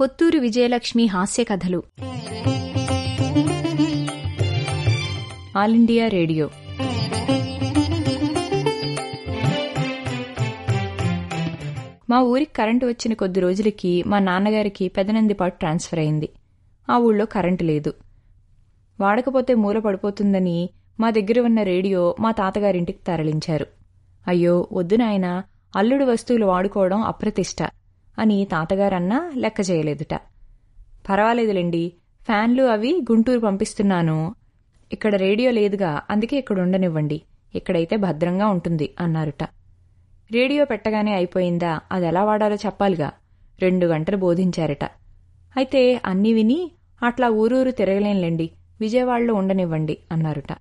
పొత్తూరు విజయలక్ష్మి హాస్య కథలు. All India Radio. మా ఊరికి కరెంటు వచ్చిన కొద్ది రోజులకి మా నాన్నగారికి పెదనందిపాటు ట్రాన్స్ఫర్ అయింది. ఆ ఊళ్ళో కరెంటు లేదు. వాడకపోతే మూల పడిపోతుందని మా దగ్గర ఉన్న రేడియో మా తాతగారింటికి తరలించారు. అయ్యో వద్దునాయన అల్లుడు వస్తువులు వాడుకోవడం అప్రతిష్ట. అని తాతగారన్నా లెక్క చేయలేదుట. పర్వాలేదులేండి ఫ్యాన్లు అవి గుంటూరు పంపిస్తున్నాను. ఇక్కడ రేడియో లేదుగా అందుకే ఇక్కడ ఉండనివ్వండి. ఇక్కడైతే భద్రంగా ఉంటుంది అన్నారుట. రేడియో పెట్టగానే అయిపోయిందా అది ఎలా వాడాలో చెప్పాలిగా. రెండు గంటలు బోధించారట. అయితే అన్నీ విని అట్లా ఊరూరు తిరగలేంలేండి విజయవాడలో ఉండనివ్వండి అన్నారుట.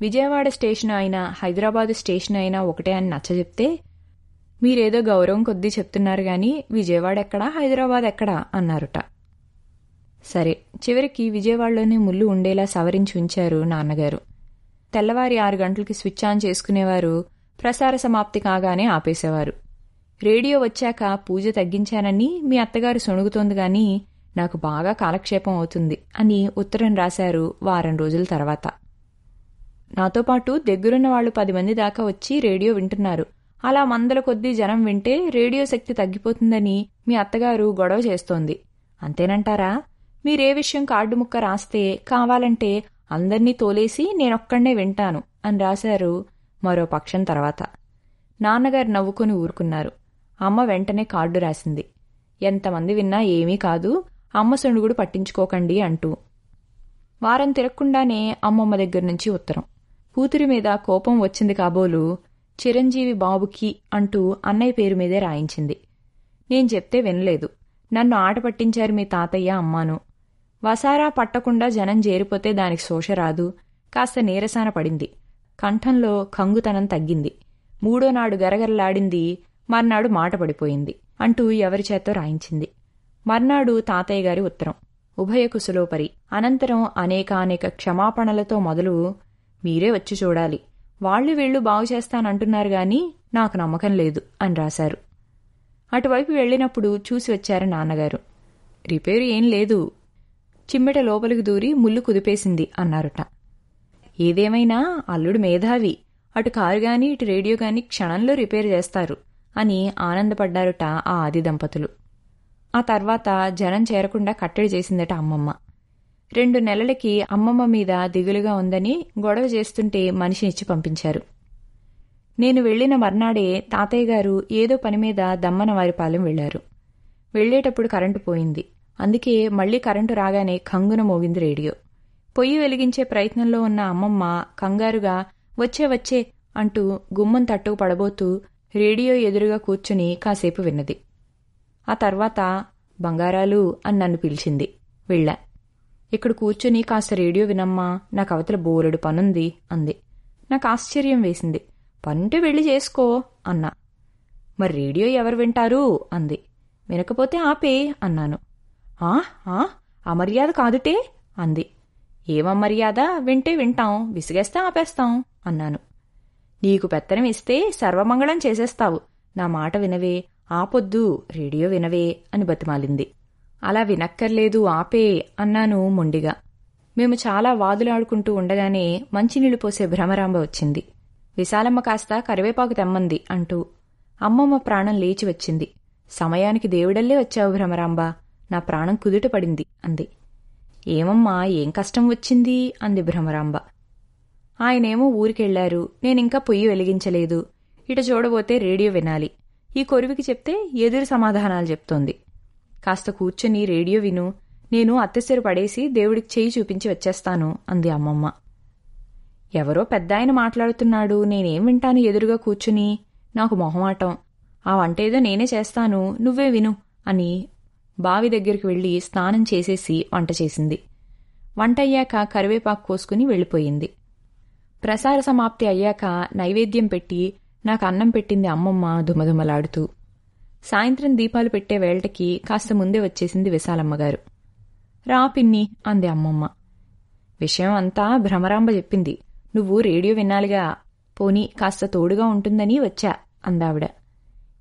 విజయవాడ స్టేషన్ అయినా హైదరాబాదు స్టేషన్ అయినా ఒకటే అని నచ్చజెప్తే మీరేదో గౌరవం కొద్దీ చెప్తున్నారు గాని విజయవాడ ఎక్కడా హైదరాబాద్ ఎక్కడా అన్నారుట. సరే చివరికి విజయవాడలోనే ముళ్ళు ఉండేలా సవరించి ఉంచారు నాన్నగారు. తెల్లవారి ఆరు గంటలకి స్విచ్ ఆన్ చేసుకునేవారు ప్రసార సమాప్తి కాగానే ఆపేసేవారు. రేడియో వచ్చాక పూజ తగ్గించానని మీ అత్తగారు సొణుగుతోంది గాని నాకు బాగా కాలక్షేపం అవుతుంది అని ఉత్తరం రాశారు వారం రోజుల తర్వాత. నాతో పాటు దగ్గరున్న వాళ్ళు పది మంది దాకా వచ్చి రేడియో వింటున్నారు. అలా మందల కొద్దీ జనం వింటే రేడియో శక్తి తగ్గిపోతుందని మీ అత్తగారు గొడవ చేస్తోంది. అంతేనంటారా? మీరే విషయం కార్డు ముక్క రాస్తే కావాలంటే అందర్నీ తోలేసి నేనొక్కడే వింటాను అని రాశారు మరో పక్షం తర్వాత. నాన్నగారు నవ్వుకొని ఊరుకున్నారు. అమ్మ వెంటనే కార్డు రాసింది. ఎంతమంది విన్నా ఏమీ కాదు అమ్మ సొణుగుడు పట్టించుకోకండి అంటూ. వారం తిరగకుండానే అమ్మమ్మ దగ్గర నుంచి ఉత్తరం. కూతురి మీద కోపం వచ్చింది కాబోలు చిరంజీవి బాబుకి అంటూ అన్నయ్య పేరు మీదే రాయించింది. నేను చెప్తే వినలేదు. నన్ను ఆట పట్టించారు మీ తాతయ్య అమ్మాను. వసారా పట్టకుండా జనం చేరిపోతే దానికి శోష రాదు. కాస్త నీరసాన పడింది. కంఠంలో కంగుతనం తగ్గింది. మూడో నాడు గరగరలాడింది. మర్నాడు మాట పడిపోయింది అంటూ ఎవరి చేత్తో రాయించింది. మర్నాడు తాతయ్య గారి ఉత్తరం. ఉభయ కుశలోపరి. అనంతరం అనేకానేక క్షమాపణలతో మొదలు మీరే వచ్చి చూడాలి. వాళ్ళు వీళ్ళు బాగు చేస్తానంటున్నారు గాని నాకు నమ్మకం లేదు అని రాశారు. అటువైపు వెళ్ళినప్పుడు చూసి వచ్చారు నాన్నగారు. రిపేరు ఏం లేదు. చిమ్మెట లోపలికి దూరి ముళ్ళు కుదిపేసింది అన్నారుట. ఏదేమైనా అల్లుడు మేధావి అటు కారు గాని ఇటు రేడియో గాని క్షణంలో రిపేర్ చేస్తారు అని ఆనందపడ్డారుట ఆ ఆది దంపతులు. ఆ తర్వాత జనం చేరకుండా కట్టడి చేసిందట అమ్మమ్మ. రెండు నెలలకి అమ్మమ్మ మీద దిగులుగా ఉందని గొడవ చేస్తుంటే మనిషినిచ్చి పంపించారు. నేను వెళ్ళిన మర్నాడే తాతయ్య గారు ఏదో పని మీద దమ్మన వారిపాలెం వెళ్ళారు వెళ్ళేటప్పుడు కరెంటు పోయింది. అందుకే మళ్ళీ కరెంటు రాగానే కంగున మోగింది రేడియో. పొయ్యి వెలిగించే ప్రయత్నంలో ఉన్న అమ్మమ్మ కంగారుగా వచ్చే వచ్చే అంటూ గుమ్మం తట్టుకు పడబోతూ రేడియో ఎదురుగా కూర్చుని కాసేపు విన్నది. ఆ తర్వాత బంగారాలు అని నన్ను పిలిచింది. వెళ్ళా. ఇక్కడ కూర్చుని కాస్త రేడియో వినమ్మా నాకు అవతల బోరెడు పనుంది అంది. నాకు ఆశ్చర్యం వేసింది. పనుంటే వెళ్ళి చేసుకో అన్నా. మరి రేడియో ఎవరు వింటారు అంది. వినకపోతే ఆపే అన్నాను. ఆ ఆ అమర్యాద కాదుటే అంది. ఏమమర్యాద వింటే వింటాం విసిగేస్తే ఆపేస్తాం అన్నాను. నీకు పెత్తనం ఇస్తే సర్వమంగళం చేసేస్తావు. నా మాట వినవే ఆపొద్దు రేడియో వినవే అని బతిమాలింది. అలా వినక్కర్లేదు ఆపే అన్నాను మొండిగా. మేము చాలా వాదులాడుకుంటూ ఉండగానే మంచినీళ్ళు పోసే భ్రమరాంబ వచ్చింది. విశాలమ్మ కాస్త కరివేపాకు తెమ్మంది అంటూ అమ్మమ్మ ప్రాణం లేచి వచ్చింది. సమయానికి దేవుడల్లే వచ్చావు భ్రమరాంబ. నా ప్రాణం కుదుట పడింది అంది. ఏమమ్మా ఏం కష్టం వచ్చింది? అంది భ్రమరాంబ. ఆయనేమో ఊరికెళ్ళారు. నేనింకా పొయ్యి వెలిగించలేదు. ఇట చూడబోతే రేడియో వినాలి. ఈ కొరివికి చెప్తే ఎదురు సమాధానాలు చెప్తోంది. కాస్త కూర్చుని రేడియో విను. నేను అత్తెసరు పడేసి దేవుడికి చేయి చూపించి వచ్చేస్తాను అంది అమ్మమ్మ. ఎవరో పెద్దాయన మాట్లాడుతున్నాడు. నేనేం వింటాను ఎదురుగా కూర్చుని? నాకు మొహమాటం. ఆ వంటేదో నేనే చేస్తాను. నువ్వే విను అని బావి దగ్గరికి వెళ్ళి స్నానం చేసేసి వంట చేసింది. వంట అయ్యాక కరివేపాకు కోసుకుని వెళ్ళిపోయింది. ప్రసార సమాప్తి అయ్యాక నైవేద్యం పెట్టి నాకు అన్నం పెట్టింది అమ్మమ్మ దుమదుమలాడుతూ. సాయంత్రం దీపాలు పెట్టే వేళటికి కాస్త ముందే వచ్చేసింది విశాలమ్మగారు. రా పిన్ని అంది అమ్మమ్మ. విషయం అంతా భ్రమరాంబ చెప్పింది. నువ్వు రేడియో వినాలిగా పోనీ కాస్త తోడుగా ఉంటుందని వచ్చా అందావిడ.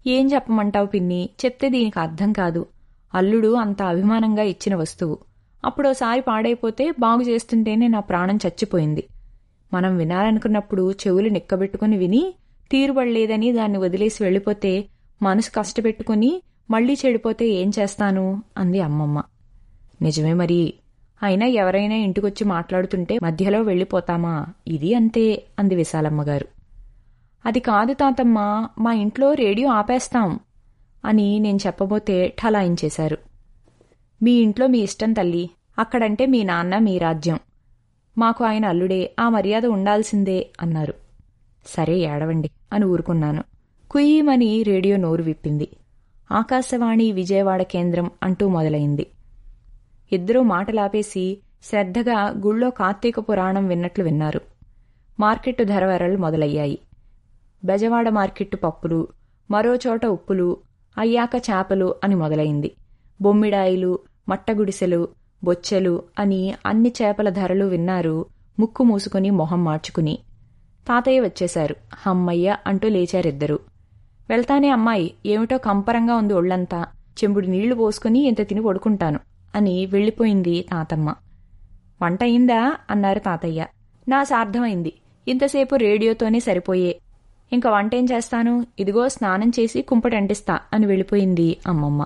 ఏం చెప్పమంటావు పిన్ని? చెప్తే దీనికి అర్థం కాదు. అల్లుడు అంత అభిమానంగా ఇచ్చిన వస్తువు. అప్పుడోసారి పాడైపోతే బాగు చేస్తుంటేనే నా ప్రాణం చచ్చిపోయింది. మనం వినాలనుకున్నప్పుడు చెవులు నిక్కబెట్టుకుని విని తీరుబడలేదని దాన్ని వదిలేసి వెళ్ళిపోతే మనసు కష్టపెట్టుకుని మళ్ళీ చెడిపోతే ఏం చేస్తాను? అంది అమ్మమ్మ. నిజమే మరి. అయినా ఎవరైనా ఇంటికొచ్చి మాట్లాడుతుంటే మధ్యలో వెళ్ళిపోతామా? ఇది అంతే అంది విశాలమ్మగారు. అది కాదు తాతమ్మ మా ఇంట్లో రేడియో ఆపేస్తాం అని నేను చెప్పబోతే ఠలాయించేశారు. మీ ఇంట్లో మీ ఇష్టం తల్లి అక్కడంటే మీ నాన్న మీ రాజ్యం. మాకు ఆయన అల్లుడే ఆ మర్యాద ఉండాల్సిందే అన్నారు. సరే ఏడవండి అని ఊరుకున్నాను. కుయ్యమని రేడియో నోరు విప్పింది. ఆకాశవాణి విజయవాడ కేంద్రం అంటూ మొదలైంది. ఇద్దరూ మాటలాపేసి శ్రద్ధగా గుళ్ళో కార్తీక పురాణం విన్నట్లు విన్నారు. మార్కెట్టు ధరవరలు మొదలయ్యాయి. బెజవాడ మార్కెట్టు పప్పులు మరోచోట ఉప్పులు అయ్యాక చేపలు అని మొదలైంది. బొమ్మిడాయిలు మట్టగుడిసెలు బొచ్చెలు అని అన్ని చేపల ధరలు విన్నారు ముక్కు మూసుకుని మొహం మార్చుకుని. తాతయ్య వచ్చేశారు. హమ్మయ్య అంటూ లేచారిద్దరూ. వెళ్తానే అమ్మాయి ఏమిటో కంపరంగా ఉంది ఒళ్ళంతా. చెంబుడు నీళ్ళు పోసుకుని ఇంత తిని పడుకుంటాను అని వెళ్ళిపోయింది తాతమ్మ. వంట అయిందా? అన్నారు తాతయ్య. నా సార్థమైంది. ఇంతసేపు రేడియోతోనే సరిపోయే. ఇంక వంటేం చేస్తాను? ఇదిగో స్నానం చేసి కుంపటంటిస్తా అని వెళ్ళిపోయింది అమ్మమ్మ.